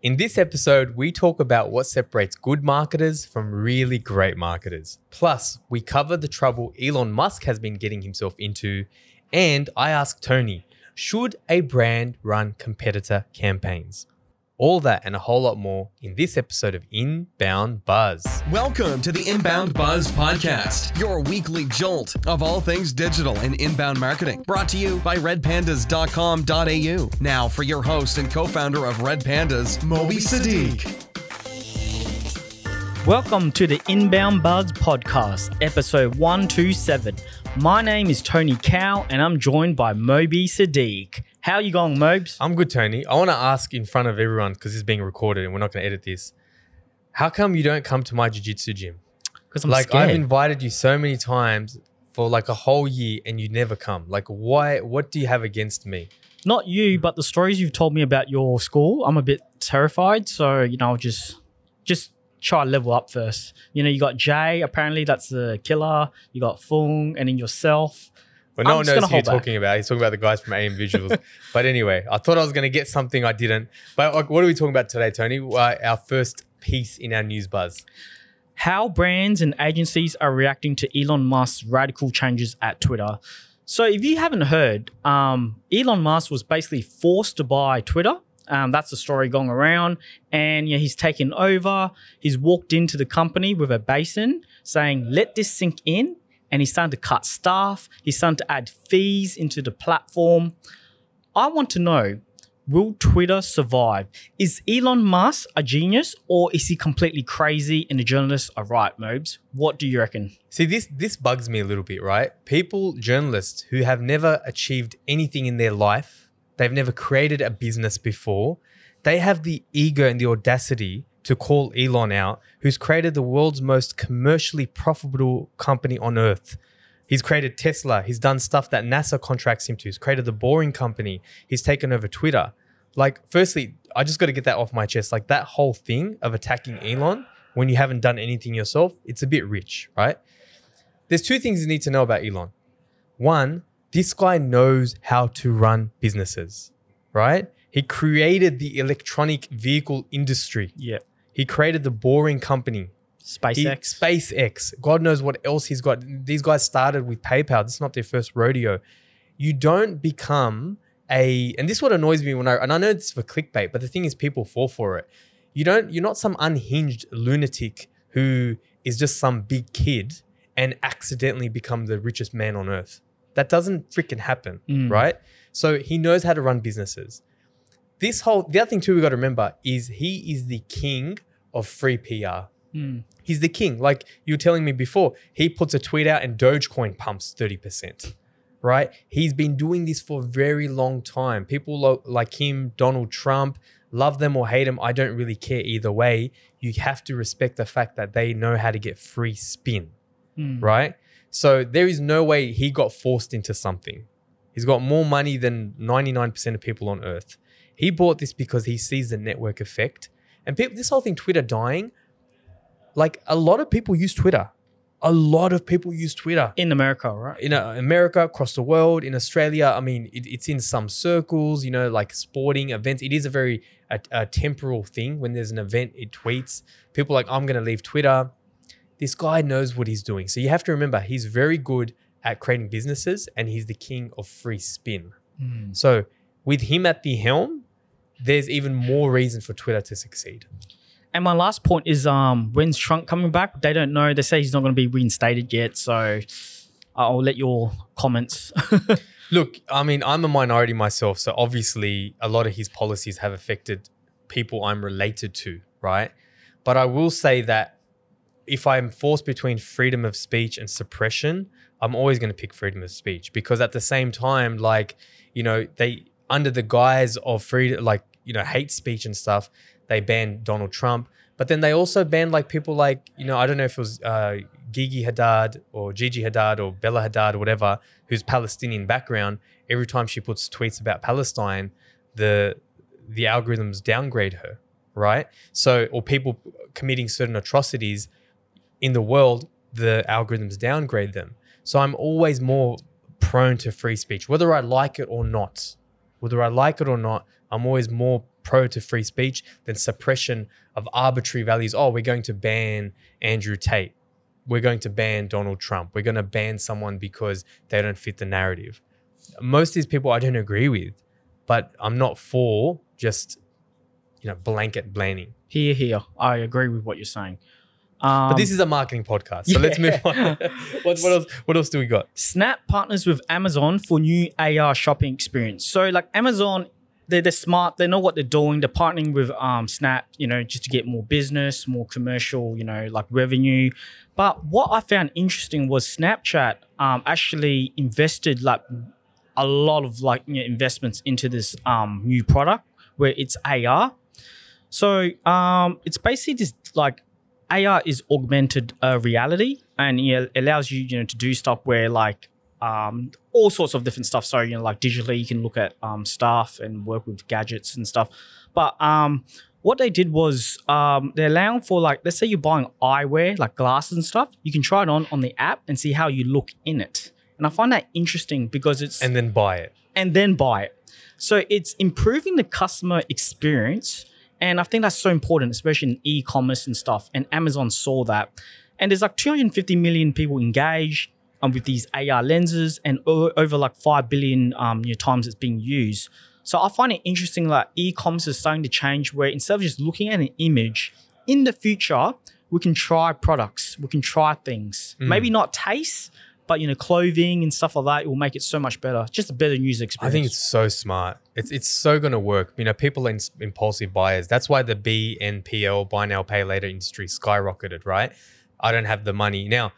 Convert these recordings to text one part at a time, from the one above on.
In this episode, we talk about what separates good marketers from really great marketers. Plus, we cover the trouble Elon Musk has been getting himself into. And I ask Tony, should a brand run competitor campaigns? All that and a whole lot more in this episode of Inbound Buzz. Welcome to the Inbound Buzz Podcast, your weekly jolt of all things digital and inbound marketing. Brought to you by redpandas.com.au. Now, for your host and co founder of Red Pandas, Moby Sadiq. Welcome to the Inbound Buzz Podcast, episode 127. My name is Tony Cow and I'm joined by Moby Sadiq. How are you going, Mobes? I'm good, Tony. I want to ask in front of everyone because this is being recorded and we're not going to edit this. How come you don't come to my jiu-jitsu gym? Because I'm like scared. I've invited you so many times for like a whole year and you never come. Like why what do you have against me? Not you, but the stories you've told me about your school. I'm a bit terrified, so you know, I'll just just try to level up first. You know, you got Jay. Apparently, that's the killer. You got Fung, and then yourself. Well, no I'm one knows who you're back. talking about. He's talking about the guys from AM Visuals. but anyway, I thought I was going to get something I didn't. But like, what are we talking about today, Tony? Uh, our first piece in our news buzz. how brands and agencies are reacting to Elon Musk's radical changes at Twitter. So, if you haven't heard, um, Elon Musk was basically forced to buy Twitter. Um, that's the story going around. And yeah, he's taken over. He's walked into the company with a basin saying, let this sink in. And he's starting to cut staff. He's starting to add fees into the platform. I want to know will Twitter survive? Is Elon Musk a genius or is he completely crazy and the journalists are right, Mobes? What do you reckon? See, this this bugs me a little bit, right? People, journalists who have never achieved anything in their life, they've never created a business before, they have the ego and the audacity to call Elon out, who's created the world's most commercially profitable company on earth. He's created Tesla. He's done stuff that NASA contracts him to. He's created the Boring Company. He's taken over Twitter. Like, firstly, I just got to get that off my chest. Like, that whole thing of attacking Elon when you haven't done anything yourself, it's a bit rich, right? There's two things you need to know about Elon. One, this guy knows how to run businesses, right? He created the electronic vehicle industry. Yeah. He created the Boring Company. He- SpaceX. SpaceX. God knows what else he's got. These guys started with PayPal. This is not their first rodeo. You don't become a, and this is what annoys me when I, and I know it's for clickbait, but the thing is, people fall for it. You don't, you're not some unhinged lunatic who is just some big kid and accidentally become the richest man on earth. That doesn't freaking happen, Mm. right? So he knows how to run businesses. This whole, the other thing too we got to remember is he is the king of free PR. Mm. He's the king. Like you were telling me before, he puts a tweet out and Dogecoin pumps 30%. Right? He's been doing this for a very long time. People lo- like him, Donald Trump, love them or hate him. I don't really care either way. You have to respect the fact that they know how to get free spin. Mm. Right? So there is no way he got forced into something. He's got more money than 99% of people on earth. He bought this because he sees the network effect. And people, this whole thing, Twitter dying, like a lot of people use Twitter. A lot of people use Twitter In America, right? in uh, America, across the world, in Australia. I mean, it, it's in some circles, you know, like sporting events. It is a very a, a temporal thing. When there's an event, it tweets. People are like, I'm going to leave Twitter. This guy knows what he's doing. So you have to remember, he's very good at creating businesses and he's the king of free spin. Mm. So with him at the helm, there's even more reason for Twitter to succeed. And my last point is um when's Trump coming back? They don't know. They say he's not going to be reinstated yet. So I'll let your comments. Look, I mean, I'm a minority myself, so obviously a lot of his policies have affected people I'm related to, right? But I will say that if I'm forced between freedom of speech and suppression, I'm always going to pick freedom of speech because at the same time, like, you know, they under the guise of freedom, like, you know, hate speech and stuff, they banned Donald Trump. But then they also banned like people like, you know, I don't know if it was uh, Gigi Haddad or Gigi Haddad or Bella Haddad or whatever, who's Palestinian background. Every time she puts tweets about Palestine, the the algorithms downgrade her, right? So, or people committing certain atrocities in the world, the algorithms downgrade them. So I'm always more prone to free speech, whether I like it or not. Whether I like it or not, I'm always more pro to free speech than suppression of arbitrary values. Oh, we're going to ban Andrew Tate. We're going to ban Donald Trump. We're going to ban someone because they don't fit the narrative. Most of these people I don't agree with, but I'm not for just you know blanket banning. Here, here. I agree with what you're saying. Um, But this is a marketing podcast, so let's move on. what, what else? What else do we got? Snap partners with Amazon for new AR shopping experience. So like Amazon, they're, they're smart. They know what they're doing. They're partnering with um, Snap, you know, just to get more business, more commercial, you know, like revenue. But what I found interesting was Snapchat um, actually invested like a lot of like you know, investments into this um, new product where it's AR. So um, it's basically just like AR is augmented uh, reality, and it allows you, you know, to do stuff where like um, all sorts of different stuff. So you know, like digitally, you can look at um, stuff and work with gadgets and stuff. But um, what they did was um, they're allowing for like, let's say you're buying eyewear, like glasses and stuff. You can try it on on the app and see how you look in it. And I find that interesting because it's And then buy it. and then buy it. So it's improving the customer experience. And I think that's so important, especially in e-commerce and stuff. And Amazon saw that. And there's like 250 million people engaged um, with these AR lenses and o- over like 5 billion um, you know, times it's being used. So I find it interesting that e-commerce is starting to change where instead of just looking at an image, in the future, we can try products, we can try things. Maybe not taste, but you know, clothing and stuff like that, it will make it so much better. Just a better user experience. I think it's so smart. It's it's so gonna work. You know, people are ins- impulsive buyers. That's why the BNPL buy now pay later industry skyrocketed. Right? I don't have the money now.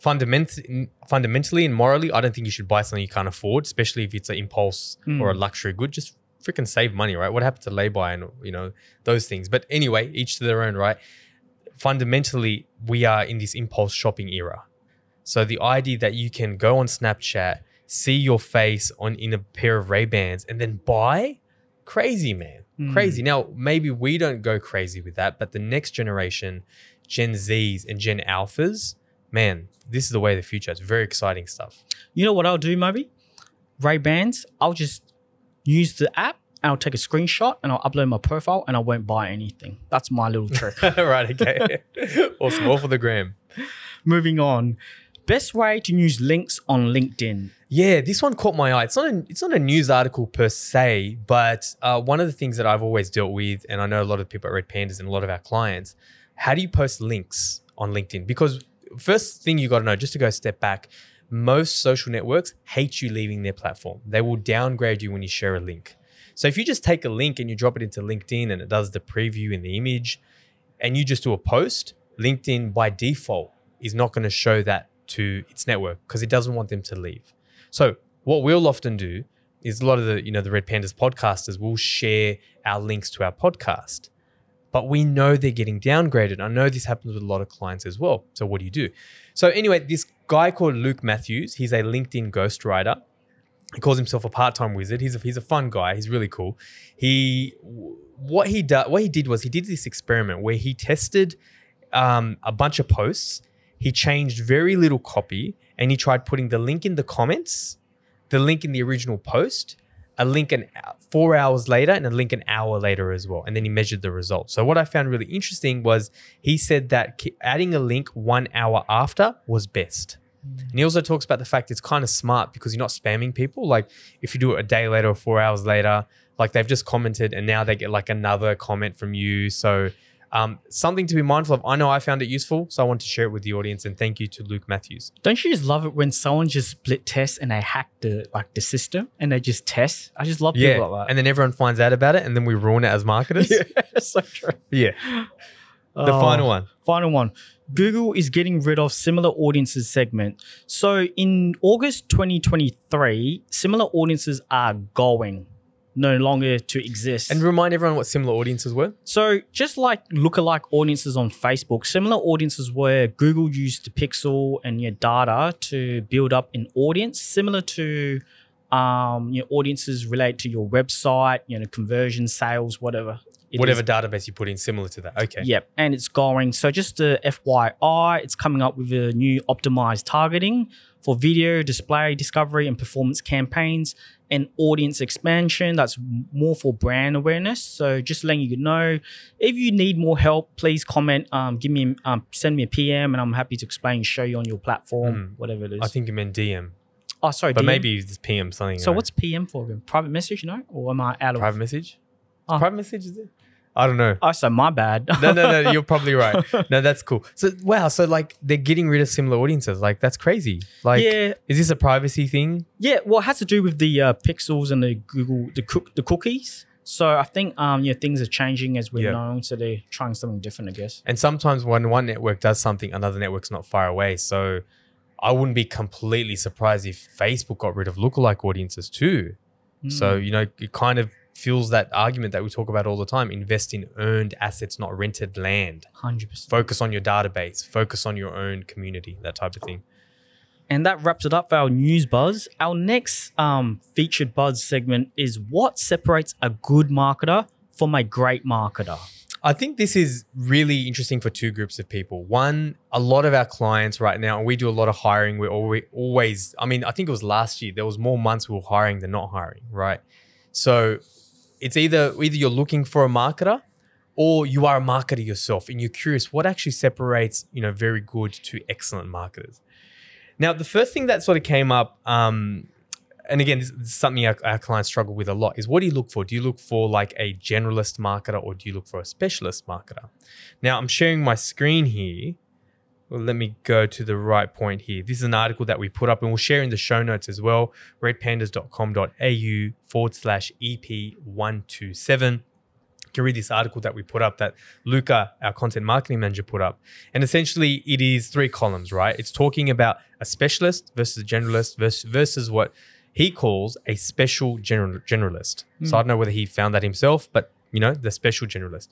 Fundamentally, fundamentally and morally, I don't think you should buy something you can't afford, especially if it's an impulse or a mm. luxury good. Just freaking save money, right? What happened to lay-by and you know those things? But anyway, each to their own, right? Fundamentally, we are in this impulse shopping era. So the idea that you can go on Snapchat, see your face on in a pair of Ray Bans, and then buy, crazy man, mm. crazy. Now maybe we don't go crazy with that, but the next generation, Gen Zs and Gen Alphas, man, this is the way of the future. It's very exciting stuff. You know what I'll do, maybe? Ray Bans, I'll just use the app and I'll take a screenshot and I'll upload my profile and I won't buy anything. That's my little trick. right, okay, awesome. All for the gram. Moving on. Best way to use links on LinkedIn. Yeah, this one caught my eye. It's not a, it's not a news article per se, but uh, one of the things that I've always dealt with, and I know a lot of people at Red Pandas and a lot of our clients, how do you post links on LinkedIn? Because first thing you got to know, just to go a step back, most social networks hate you leaving their platform. They will downgrade you when you share a link. So if you just take a link and you drop it into LinkedIn and it does the preview in the image, and you just do a post, LinkedIn by default is not going to show that to its network because it doesn't want them to leave. So what we'll often do is a lot of the you know the Red Pandas podcasters will share our links to our podcast, but we know they're getting downgraded. I know this happens with a lot of clients as well. So what do you do? So anyway, this guy called Luke Matthews, he's a LinkedIn ghostwriter. He calls himself a part-time wizard. He's a, he's a fun guy. He's really cool. He what he did what he did was he did this experiment where he tested um, a bunch of posts. He changed very little copy and he tried putting the link in the comments, the link in the original post, a link an four hours later, and a link an hour later as well. And then he measured the results. So what I found really interesting was he said that adding a link one hour after was best. And he also talks about the fact it's kind of smart because you're not spamming people. Like if you do it a day later or four hours later, like they've just commented and now they get like another comment from you. So um, something to be mindful of. I know I found it useful, so I want to share it with the audience. And thank you to Luke Matthews. Don't you just love it when someone just split tests and they hack the like the system and they just test? I just love Yeah, people like that. and then everyone finds out about it, and then we ruin it as marketers. so true. yeah. The Oh. final one. Final one. Google is getting rid of similar audiences segment. So in August 2023, similar audiences are going no longer to exist. And remind everyone what similar audiences were. So just like lookalike audiences on Facebook, similar audiences where Google used the pixel and your data to build up an audience, similar to um, your audiences relate to your website, you know, conversion, sales, whatever. Whatever is. database you put in, similar to that. Okay. Yep, and it's going. So just a FYI, it's coming up with a new optimized targeting for video, display, discovery, and performance campaigns. And audience expansion. That's more for brand awareness. So just letting you know, if you need more help, please comment. Um, give me, um, send me a PM, and I'm happy to explain, show you on your platform, Mm. whatever it is. I think you meant DM, oh, sorry, but DM? maybe it's PM something. So uh, what's PM for? Private message, no? Or am I out of? private message? Oh. Private message is it? I don't know. Oh, so my bad. no, no, no. You're probably right. No, that's cool. So wow, so like they're getting rid of similar audiences. Like that's crazy. Like, yeah, is this a privacy thing? yeah. Well, it has to do with the uh, pixels and the Google, the cook, the cookies. So I think um, yeah, things are changing as we're Yeah. known. So they're trying something different, I guess. And sometimes when one network does something, another network's not far away. So I wouldn't be completely surprised if Facebook got rid of lookalike audiences too. So, Hmm. you know, it kind of fuels that argument that we talk about all the time invest in earned assets, not rented land. hundred percent. Focus on your database, focus on your own community, that type of thing. And that wraps it up for our news buzz. Our next um, featured buzz segment is what separates a good marketer from a great marketer. I think this is really interesting for two groups of people. One, a lot of our clients right now, and we do a lot of hiring. We're always, always, I mean, I think it was last year, there was more months we were hiring than not hiring, right? So it's either either you're looking for a marketer or you are a marketer yourself and you're curious what actually separates, you know, very good to excellent marketers. Now, the first thing that sort of came up, um, and again, this is something our, our clients struggle with a lot is what do you look for? Do you look for like a generalist marketer or do you look for a specialist marketer? Now, I'm sharing my screen here. Well, let me go to the right point here. This is an article that we put up and we'll share in the show notes as well. redpandas.com.au forward slash EP127. You can read this article that we put up that Luca, our content marketing manager, put up. And essentially, it is three columns, right? It's talking about a specialist versus a generalist versus, versus what he calls a special general, generalist. So I hmm. don't know whether he found that himself, but you know, the special generalist.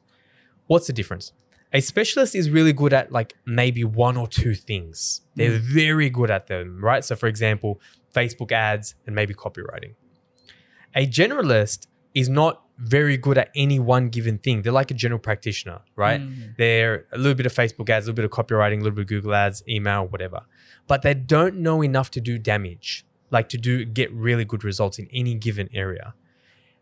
What's the difference? A specialist is really good at like maybe one or two things. They're mm. very good at them, right? So, for example, Facebook ads and maybe copywriting. A generalist is not very good at any one given thing. They're like a general practitioner, right? Mm-hmm. They're a little bit of Facebook ads, a little bit of copywriting, a little bit of Google ads, email, whatever. But they don't know enough to do damage, like to do get really good results in any given area.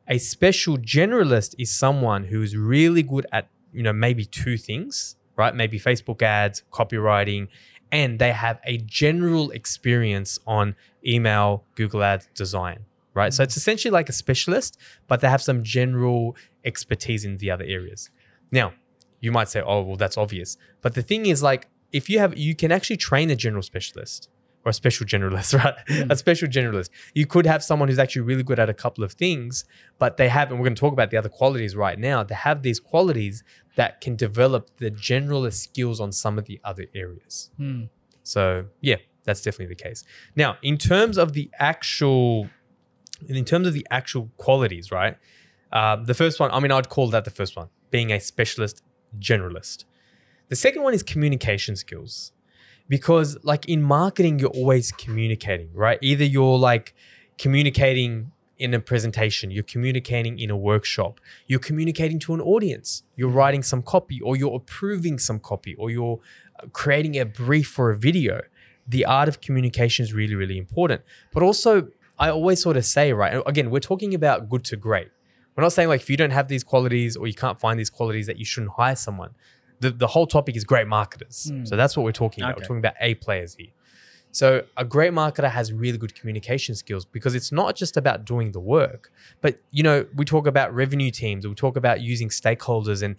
A special generalist is someone who is really good at, you know, maybe two things, right? Maybe Facebook ads, copywriting, and they have a general experience on email, Google ads, design, right? So mm. it's essentially like a specialist, but they have some general expertise in the other areas. Now, you might say, oh, well, that's obvious. But the thing is, like, if you have, you can actually train a general specialist or a special generalist, right? A special generalist. You could have someone who's actually really good at a couple of things, but they have, and we're going to talk about the other qualities right now, they have these qualities that can develop the generalist skills on some of the other areas. Hmm. So, yeah, that's definitely the case. Now, in terms of the actual, in terms of the actual qualities, right? Uh, the first one, I mean, I'd call that the first one, being a specialist generalist. The second one is communication skills. Because, like in marketing, you're always communicating, right? Either you're like communicating in a presentation, you're communicating in a workshop, you're communicating to an audience, you're writing some copy, or you're approving some copy, or you're uh, creating a brief for a video. The art of communication is really, really important. But also, I always sort of say, right? Again, we're talking about good to great. We're not saying like if you don't have these qualities or you can't find these qualities that you shouldn't hire someone. The, the whole topic is great marketers. So that's what we're talking about. We're talking about A players here. So a great marketer has really good communication skills because it's not just about doing the work, but you know, we talk about revenue teams, we talk about using stakeholders and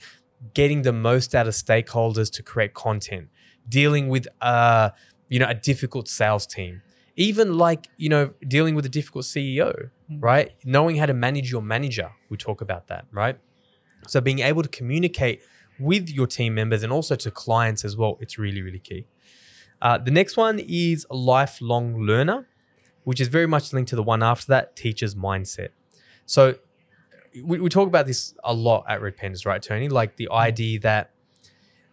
getting the most out of stakeholders to create content, dealing with uh, you know, a difficult sales team, even like, you know, dealing with a difficult CEO, right? Knowing how to manage your manager. We talk about that, right? So being able to communicate with your team members and also to clients as well, it's really, really key. Uh, the next one is a lifelong learner, which is very much linked to the one after that, teacher's mindset. So we, we talk about this a lot at Red Pandas, right, Tony? Like the idea that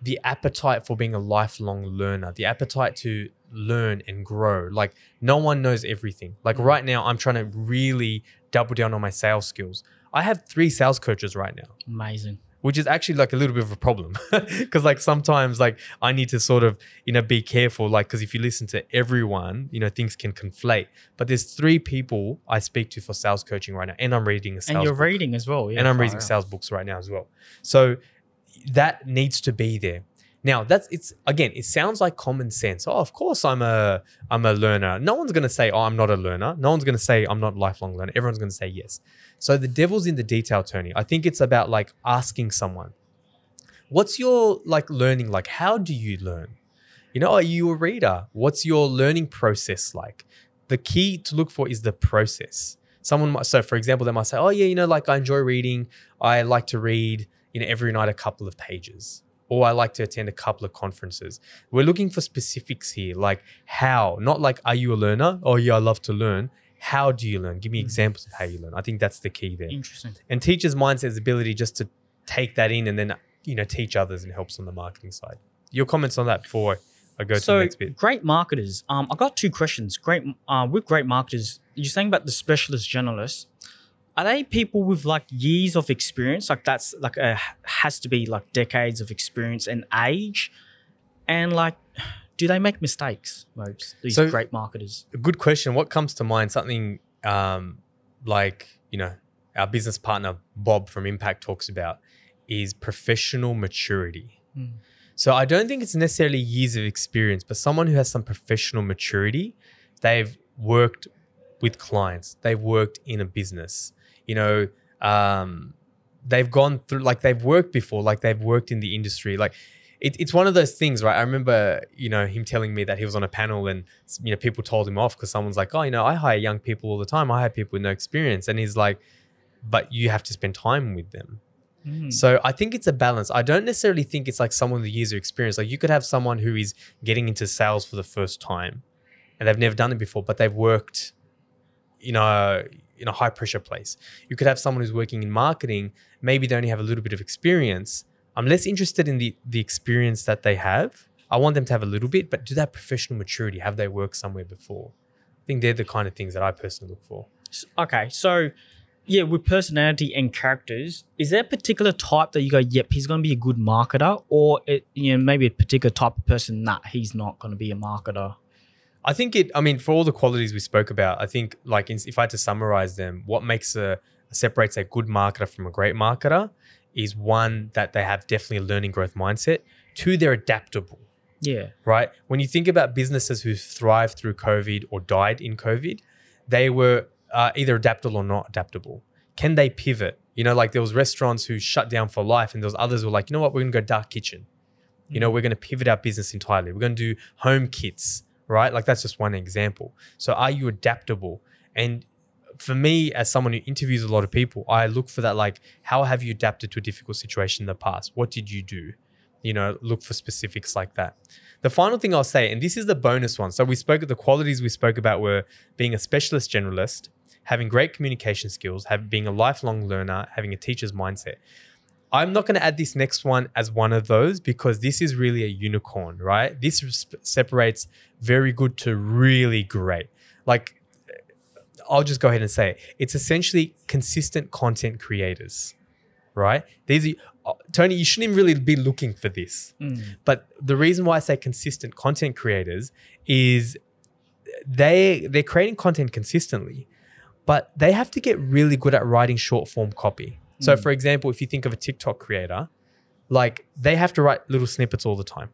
the appetite for being a lifelong learner, the appetite to learn and grow. Like no one knows everything. Like right now, I'm trying to really double down on my sales skills. I have three sales coaches right now Amazing. Which is actually like a little bit of a problem because like sometimes like I need to sort of you know be careful like because if you listen to everyone you know things can conflate. But there's three people I speak to for sales coaching right now, and I'm reading a sales and you're book. reading as well. Yeah, and I'm reading sales books right now as well. So that needs to be there. Now that's it's again, it sounds like common sense. Oh, of course I'm a I'm a learner. No one's gonna say, Oh, I'm not a learner. No one's gonna say I'm not a lifelong learner. Everyone's gonna say yes. So the devil's in the detail, Tony. I think it's about like asking someone, what's your like learning like? How do you learn? You know, are you a reader? What's your learning process like? The key to look for is the process. Someone might, so for example, they might say, Oh, yeah, you know, like I enjoy reading. I like to read, you know, every night a couple of pages. Or I like to attend a couple of conferences. We're looking for specifics here, like how, not like, are you a learner? Oh, yeah, I love to learn. How do you learn? Give me examples of how you learn. I think that's the key there. Interesting. And teachers' mindsets ability just to take that in and then, you know, teach others and helps on the marketing side. Your comments on that before I go to the next bit. great marketers. Um, I got two questions. Great, uh, with great marketers, you're saying about the specialist generalists. Are they people with like years of experience? Like that's like a has to be like decades of experience and age, and like, do they make mistakes? Mobes, these So- great marketers. Good question. What comes to mind? Something um, like, you know, our business partner, Bob from Impact, talks about is professional maturity. Mm. So I don't think it's necessarily years of experience, but someone who has some professional maturity, they've worked with clients, they've worked in a business, you know, um, they've gone through like they've worked before, like they've worked in the industry. Like it, it's one of those things, right? I remember, you know, him telling me that he was on a panel and you know people told him off because someone's like, oh, you know, I hire young people all the time. I hire people with no experience, and he's like, but you have to spend time with them. Mm. So I think it's a balance. I don't necessarily think it's like someone with years of experience. Like you could have someone who is getting into sales for the first time and they've never done it before, but they've worked, you know, in a high pressure place. You could have someone who's working in marketing, maybe they only have a little bit of experience. I'm less interested in the the experience that they have. I want them to have a little bit, but do that professional maturity? Have they worked somewhere before? I think they're the kind of things that I personally look for. Okay, so yeah, with personality and characters, is there a particular type that you go, yep, he's going to be a good marketer, or it, you know maybe a particular type of person, nah, he's not going to be a marketer. I think it. I mean, for all the qualities we spoke about, I think like in, if I had to summarize them, what makes a separates a good marketer from a great marketer is one that they have definitely a learning growth mindset. Two, they're adaptable. Yeah, Right. When you think about businesses who thrived through COVID or died in COVID, they were uh, either adaptable or not adaptable. Can they pivot? You know, like there was restaurants who shut down for life, and there was others who were like, you know what, we're gonna go dark kitchen. You know, we're going to pivot our business entirely. We're going to do home kits, right? Like that's just one example. So are you adaptable? And for me, as someone who interviews a lot of people, I look for that like, how have you adapted to a difficult situation in the past? What did you do? You know, look for specifics like that. The final thing I'll say, and this is the bonus one. So we spoke the qualities we spoke about were being a specialist generalist, having great communication skills, have, being a lifelong learner, having a teacher's mindset. I'm not going to add this next one as one of those because this is really a unicorn, right? This separates very good to really great. Like, I'll just go ahead and say it. it's essentially consistent content creators, right? These are, uh, Tony, you shouldn't even really be looking for this. Mm. But the reason why I say consistent content creators is they they're creating content consistently, but they have to get really good at writing short form copy. So, Mm. for example, if you think of a TikTok creator, like they have to write little snippets all the time.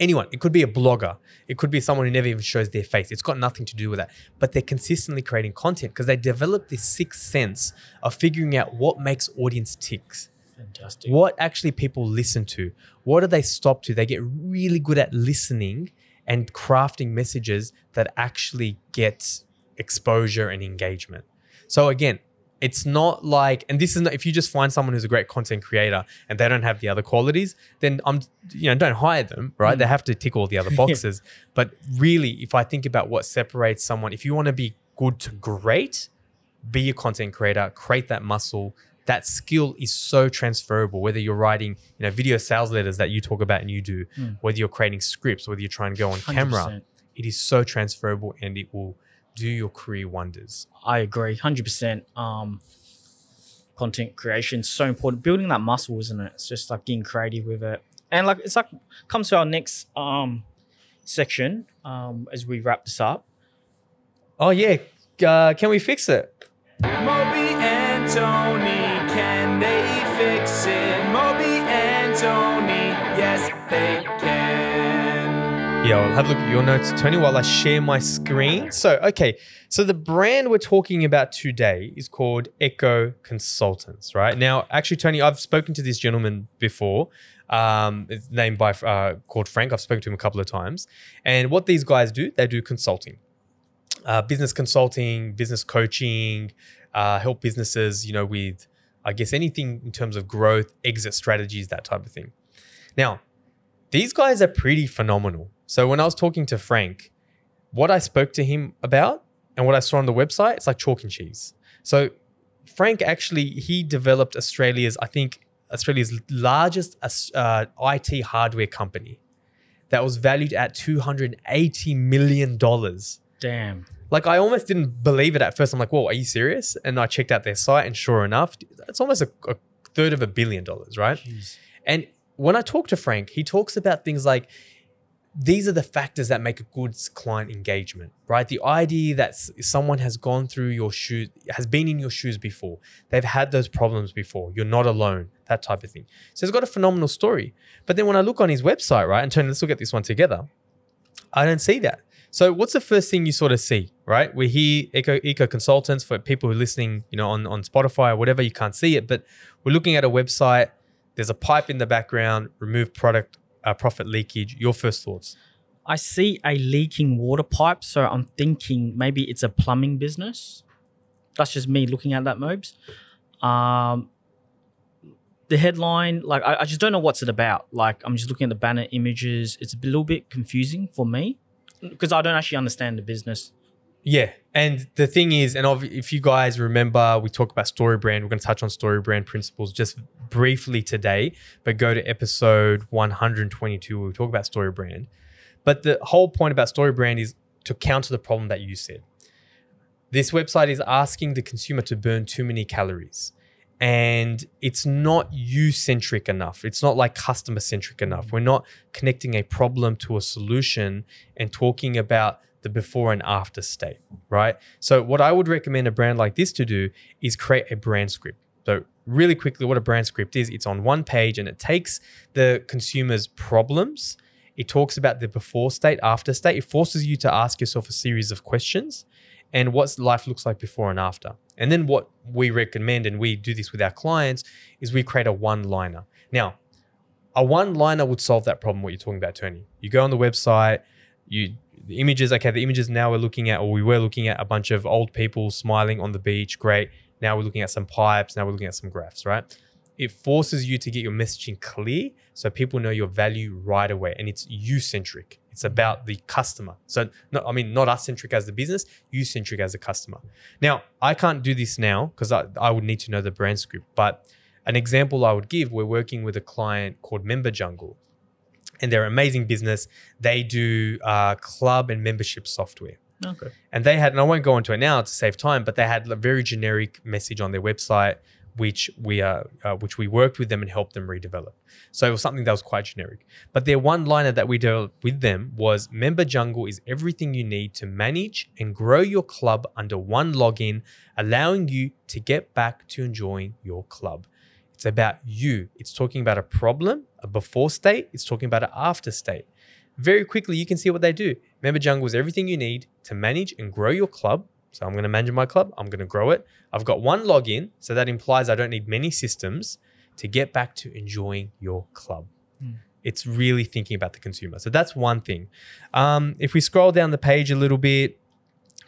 Anyone, it could be a blogger, it could be someone who never even shows their face. It's got nothing to do with that, but they're consistently creating content because they develop this sixth sense of figuring out what makes audience ticks fantastic. what actually people listen to what do they stop to they get really good at listening and crafting messages that actually get exposure and engagement so again it's not like and this is not if you just find someone who's a great content creator and they don't have the other qualities then i'm you know don't hire them right they have to tick all the other boxes but really if i think about what separates someone if you want to be good to great be a content creator, create that muscle. That skill is so transferable. Whether you're writing, you know, video sales letters that you talk about and you do, Mm. whether you're creating scripts, whether you're trying to go on camera, 100%. it is so transferable and it will do your career wonders. I agree, hundred percent. Um, content creation is so important. Building that muscle, isn't it? It's just like getting creative with it. And like it's like comes to our next um section um as we wrap this up. Oh yeah, uh, can we fix it? Moby and Tony, can they Yeah, I'll have a look at your notes, Tony, while I share my screen. So, okay, so the brand we're talking about today is called Echo Consultants, right? Now, actually, Tony, I've spoken to this gentleman before. Um, it's named by uh, called Frank. I've spoken to him a couple of times, and what these guys do, they do consulting, uh, business consulting, business coaching, uh, help businesses, you know, with I guess anything in terms of growth, exit strategies, that type of thing. Now, these guys are pretty phenomenal. So when I was talking to Frank, what I spoke to him about and what I saw on the website, it's like chalk and cheese. So Frank actually he developed Australia's, I think, Australia's largest uh, IT hardware company that was valued at two hundred eighty million dollars. Damn. Like I almost didn't believe it at first. I'm like, "Whoa, are you serious?" And I checked out their site, and sure enough, it's almost a, a third of a billion dollars, right? Jeez. And when I talk to Frank, he talks about things like these are the factors that make a good client engagement, right? The idea that someone has gone through your shoes, has been in your shoes before, they've had those problems before, you're not alone, that type of thing. So he's got a phenomenal story. But then when I look on his website, right, and Tony, let's look at this one together, I don't see that. So what's the first thing you sort of see, right? We're here, Eco, Eco Consultants, for people who are listening, you know, on, on Spotify or whatever, you can't see it, but we're looking at a website. There's a pipe in the background, remove product, uh, profit leakage. Your first thoughts? I see a leaking water pipe, so I'm thinking maybe it's a plumbing business. That's just me looking at that, Mobes. Um, the headline, like, I, I just don't know what's it about. Like, I'm just looking at the banner images. It's a little bit confusing for me because I don't actually understand the business. Yeah. And the thing is, and if you guys remember, we talk about story brand. We're going to touch on story brand principles just briefly today, but go to episode 122 where we talk about story brand. But the whole point about story brand is to counter the problem that you said. This website is asking the consumer to burn too many calories. And it's not you centric enough. It's not like customer centric enough. We're not connecting a problem to a solution and talking about the before and after state, right? So, what I would recommend a brand like this to do is create a brand script. So, really quickly, what a brand script is, it's on one page and it takes the consumer's problems. It talks about the before state, after state. It forces you to ask yourself a series of questions and what life looks like before and after. And then what we recommend, and we do this with our clients, is we create a one liner. Now, a one liner would solve that problem, what you're talking about, Tony. You go on the website, you the images, okay, the images now we're looking at, or we were looking at a bunch of old people smiling on the beach, great. Now we're looking at some pipes, now we're looking at some graphs, right? It forces you to get your messaging clear so people know your value right away. And it's you centric. It's about the customer. So, no, I mean, not us centric as the business, you centric as a customer. Now, I can't do this now because I, I would need to know the brand script. But an example I would give we're working with a client called Member Jungle and they're an amazing business. They do uh, club and membership software. Okay. And they had, and I won't go into it now to save time, but they had a very generic message on their website, which we uh, uh, which we worked with them and helped them redevelop. So it was something that was quite generic. But their one liner that we developed with them was Member Jungle is everything you need to manage and grow your club under one login, allowing you to get back to enjoying your club. It's about you. It's talking about a problem, a before state. It's talking about an after state. Very quickly, you can see what they do. Member Jungle is everything you need to manage and grow your club. So I'm going to manage my club. I'm going to grow it. I've got one login. So that implies I don't need many systems to get back to enjoying your club. It's really thinking about the consumer. So that's one thing. Um, if we scroll down the page a little bit,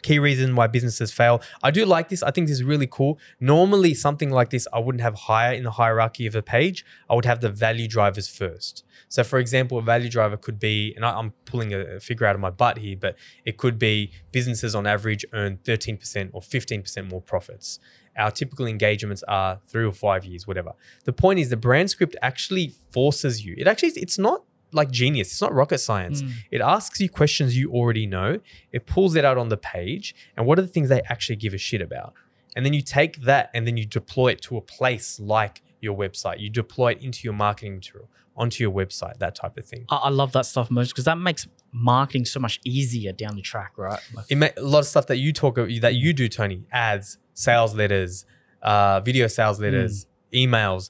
key reason why businesses fail. I do like this. I think this is really cool. Normally, something like this, I wouldn't have higher in the hierarchy of a page. I would have the value drivers first. So, for example, a value driver could be, and I- I'm pulling a figure out of my butt here, but it could be businesses on average earn 13% or 15% more profits. Our typical engagements are three or five years, whatever. The point is, the brand script actually forces you. It actually, it's not like genius. It's not rocket science. It asks you questions you already know. It pulls it out on the page. And what are the things they actually give a shit about? And then you take that and then you deploy it to a place like your website. You deploy it into your marketing material, onto your website, that type of thing. I, I love that stuff most because that makes marketing so much easier down the track, right? Like, It ma- a lot of stuff that you talk that you do, Tony, ads, sales letters, uh, video sales letters, emails.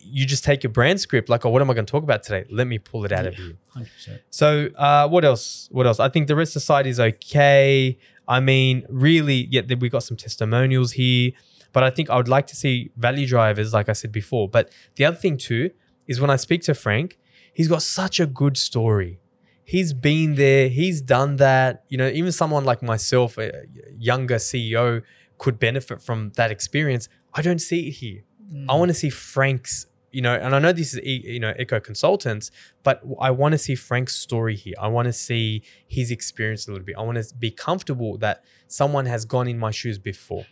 You just take your brand script, like, oh, what am I going to talk about today? Let me pull it out of you 100%. So uh, what else? What else? I think the rest of the site is okay. I mean, really, yeah, we got some testimonials here, but I think I would like to see value drivers, like I said before. But the other thing too is when I speak to Frank, he's got such a good story. He's been there. He's done that. You know, even someone like myself, a younger CEO, could benefit from that experience. I don't see it here. I mm. want to see Frank's, you know, and I know this is, you know, Echo Consultants, but I want to see Frank's story here. I want to see his experience a little bit. I want to be comfortable that someone has gone in my shoes before,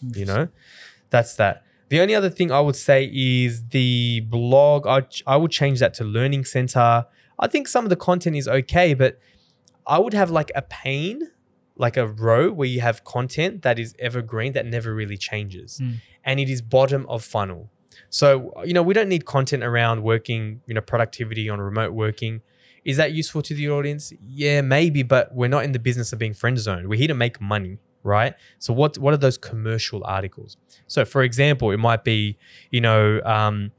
you know? That's that. The only other thing I would say is the blog. I, I would change that to Learning Center. I think some of the content is okay, but I would have like a pane, like a row where you have content that is evergreen that never really changes. Mm. And it is bottom of funnel. So, you know, we don't need content around working, you know, productivity on remote working. Is that useful to the audience? Yeah, maybe, but we're not in the business of being friend zoned. We're here to make money, right? So what what are those commercial articles? So for example, it might be, you know, um,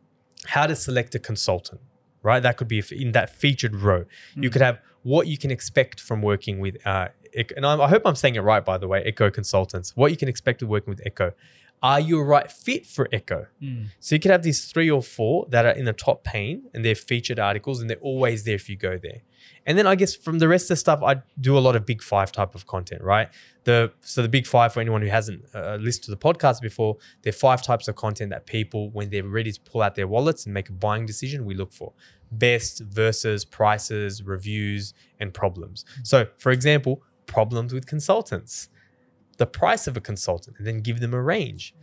how to select a consultant, right? That could be in that featured row. You could have what you can expect from working with, uh, and I, hope I'm saying it right, by the way, Echo Consultants. What you can expect of working with Echo. Are you a right fit for Echo? Mm. So you could have these three or four that are in the top pane and they're featured articles and they're always there if you go there. And then I guess from the rest of the stuff, I do a lot of big five type of content, right? The so the big five for anyone who hasn't uh, listened to the podcast before, there are five types of content that people, when they're ready to pull out their wallets and make a buying decision, we look for best versus prices, reviews, and problems. So, for example, problems with consultants, the price of a consultant, and then give them a range.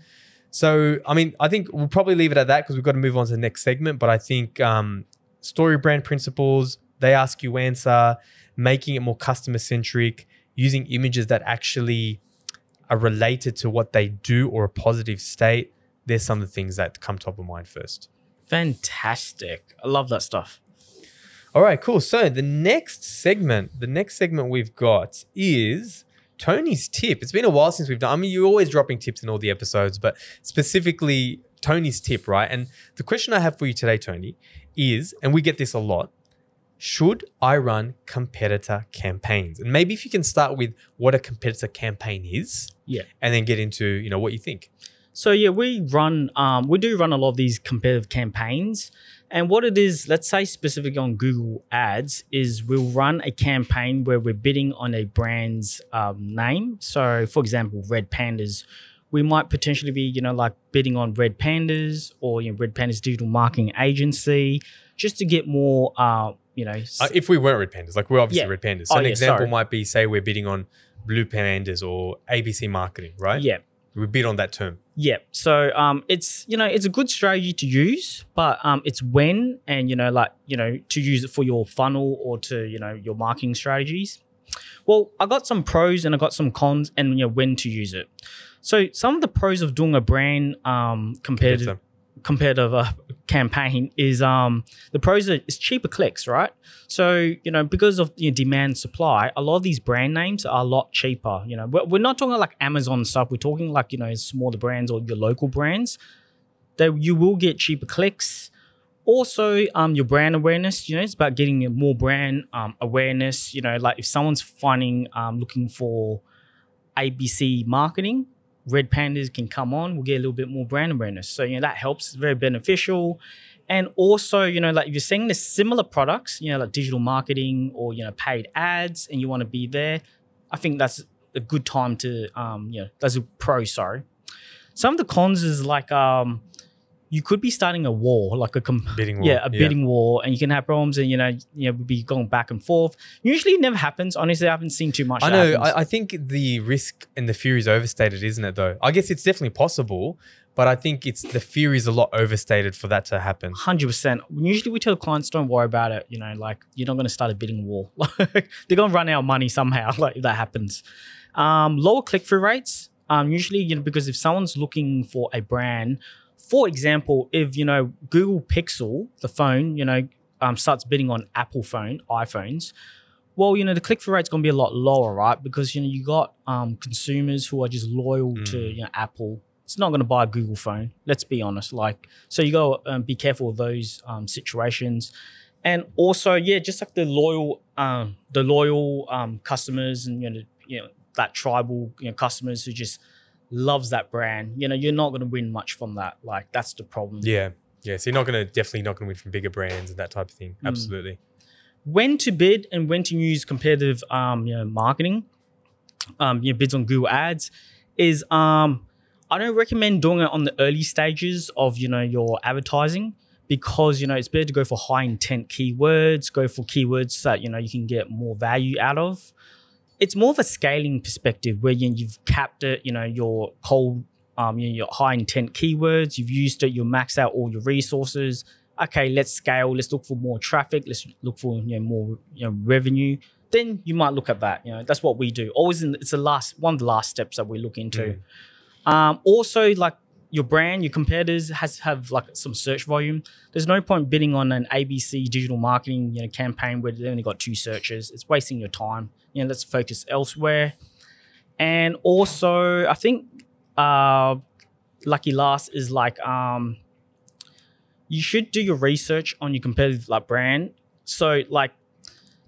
So, I mean, I think we'll probably leave it at that because we've got to move on to the next segment. But I think um, story brand principles, they ask you answer, making it more customer centric, using images that actually are related to what they do or a positive state. There's some of the things that come top of mind first. Fantastic. I love that stuff. All right, cool. So the next segment, the next segment we've got is Tony's tip. It's been a while since we've done. I mean, you're always dropping tips in all the episodes, but specifically Tony's tip, right? And the question I have for you today, Tony, is, and we get this a lot. Should I run competitor campaigns? And maybe if you can start with what a competitor campaign is, Yeah. and then get into you know what you think. So yeah, we run um, we do run a lot of these competitive campaigns. And what it is, let's say specifically on Google Ads, is we'll run a campaign where we're bidding on a brand's um, name. So, for example, Red Pandas, we might potentially be, you know, like bidding on Red Pandas or you know, Red Pandas Digital Marketing Agency, just to get more, uh, you know, Uh, if we weren't red pandas, like we're obviously Yeah. red pandas. So Oh, an yeah, example sorry. might be say we're bidding on blue pandas or ABC marketing, right? yeah. We bid on that term. Yeah. So um it's you know it's a good strategy to use, but um it's when and you know like you know to use it for your funnel or to you know your marketing strategies. Well, I got some pros and I got some cons and you know when to use it. So some of the pros of doing a brand um competitive Competitor. to a campaign is um the pros are it's cheaper clicks, right? So you know because of you know, demand supply, a lot of these brand names are a lot cheaper. You know we're, we're not talking like Amazon stuff. We're talking like you know smaller brands or your local brands. That you will get cheaper clicks. Also, um, your brand awareness. You know, it's about getting more brand um, awareness. You know, like if someone's finding um, looking for ABC marketing, Red Pandas can come on. We'll get a little bit more brand awareness. So you know that helps. It's very beneficial. And also, you know, like if you're seeing the similar products, you know, like digital marketing or you know paid ads, and you want to be there, I think that's a good time to, um, you know, that's a pro. Sorry. Some of the cons is like, um, you could be starting a war, like a com- Bidding war. yeah, a bidding war, and you can have problems, and you know, you know, be going back and forth. Usually, it never happens. Honestly, I haven't seen too much. I know. I, I think the risk and the fear is overstated, isn't it? Though I guess it's definitely possible, but I think it's the fear is a lot overstated for that to happen. Hundred percent. Usually, we tell clients don't worry about it. You know, like you're not going to start a bidding war. Like they're going to run out of money somehow. Like if that happens. Um, lower click through rates. Um, usually, you know, because if someone's looking for a brand, for example, if you know Google Pixel, the phone, you know, um, starts bidding on Apple phone, iPhones, well, you know, the click through rate's gonna be a lot lower, right? Because you know, you got um, consumers who are just loyal to Mm. you know Apple. It's not gonna buy a Google phone. Let's be honest. Like, so you gotta um, be careful of those um, situations. And also, yeah, just like the loyal, um, the loyal um, customers, and you know, you know that tribal, you know, customers who just loves that brand. You know, you're not going to win much from that. Like that's the problem. Yeah. Yeah. So you're not gonna definitely not gonna win from bigger brands and that type of thing. Mm. Absolutely. When to bid and when to use competitive, um, you know, marketing, um, you know, bids on Google Ads is um, I don't recommend doing it on the early stages of you know your advertising because you know it's better to go for high intent keywords, go for keywords that you know you can get more value out of. It's more of a scaling perspective where you, you've capped it, you know, your cold, um, you know, your high intent keywords, you've used it, you max out all your resources. Okay, let's scale. Let's look for more traffic. Let's look for you know more you know revenue. Then you might look at that. You know that's what we do. Always, in, it's the last one of the last steps that we look into. Um, also, like your brand, your competitors has have like some search volume. There's no point bidding on an ABC digital marketing you know campaign where they only got two searches. It's wasting your time. You know, let's focus elsewhere. And also, I think uh, lucky last is like um, you should do your research on your competitive like brand. So like,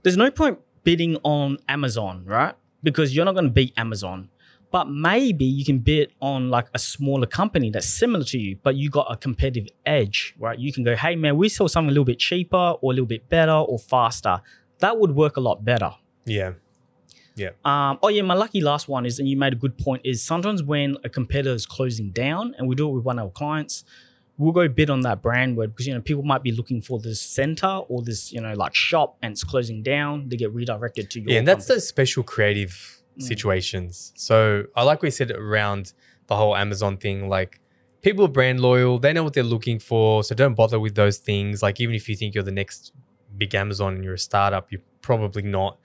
there's no point bidding on Amazon, right? Because you're not going to beat Amazon but maybe you can bid on like a smaller company that's similar to you, but you got a competitive edge, right? You can go, hey man, we sell something a little bit cheaper or a little bit better or faster. That would work a lot better. Yeah. Yeah. Um, oh yeah, my lucky last one is, and you made a good point, is sometimes when a competitor is closing down, and we do it with one of our clients, we'll go bid on that brand word because you know people might be looking for this center or this you know like shop, and it's closing down. They get redirected to your. Yeah, and that's company. those special creative Mm. situations. So I like we said around the whole Amazon thing, like people are brand loyal, they know what they're looking for. So don't bother with those things. Like even if you think you're the next big Amazon and you're a startup, you're probably not.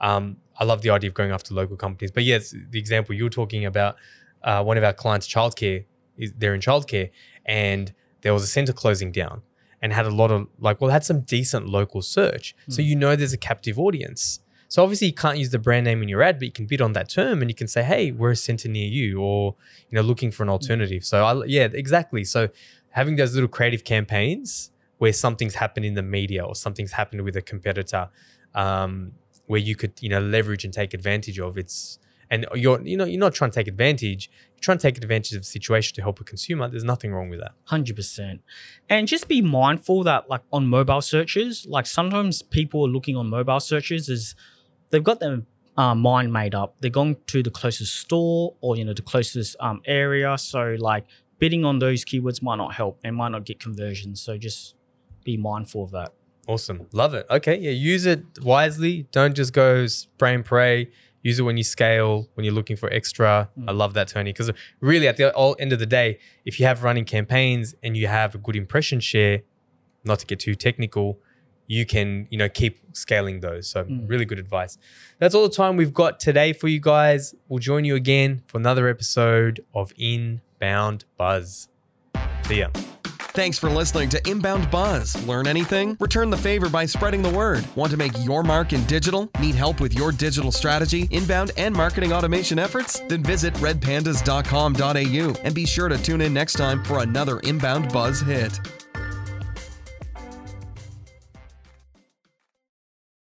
Um, I love the idea of going after local companies. But yes, the example you were talking about, uh, one of our clients, childcare, is they're in childcare, and there was a center closing down and had a lot of like, well, had some decent local search. So Mm. you know there's a captive audience. So obviously you can't use the brand name in your ad, but you can bid on that term and you can say, "Hey, we're a center near you," or you know, looking for an alternative. So I, yeah, exactly. So having those little creative campaigns where something's happened in the media or something's happened with a competitor, um, where you could you know leverage and take advantage of it's and you're you know you're not trying to take advantage you're trying to take advantage of the situation to help a consumer there's nothing wrong with that Hundred percent, and just be mindful that like on mobile searches, like sometimes people are looking on mobile searches is they've got their uh, mind made up. They're going to the closest store or you know the closest um, area. So like bidding on those keywords might not help and might not get conversions. So just be mindful of that. awesome love it okay yeah use it wisely don't just go spray and pray use it when you scale when you're looking for extra i love that tony because really at the all end of the day if you have running campaigns and you have a good impression share not to get too technical you can you know keep scaling those so Mm. really good advice that's all the time we've got today for you guys we'll join you again for another episode of inbound buzz see ya Thanks for listening to Inbound Buzz. Learn anything? Return the favor by spreading the word. Want to make your mark in digital? Need help with your digital strategy, inbound, and marketing automation efforts? Then visit redpandas.com.au and be sure to tune in next time for another Inbound Buzz hit.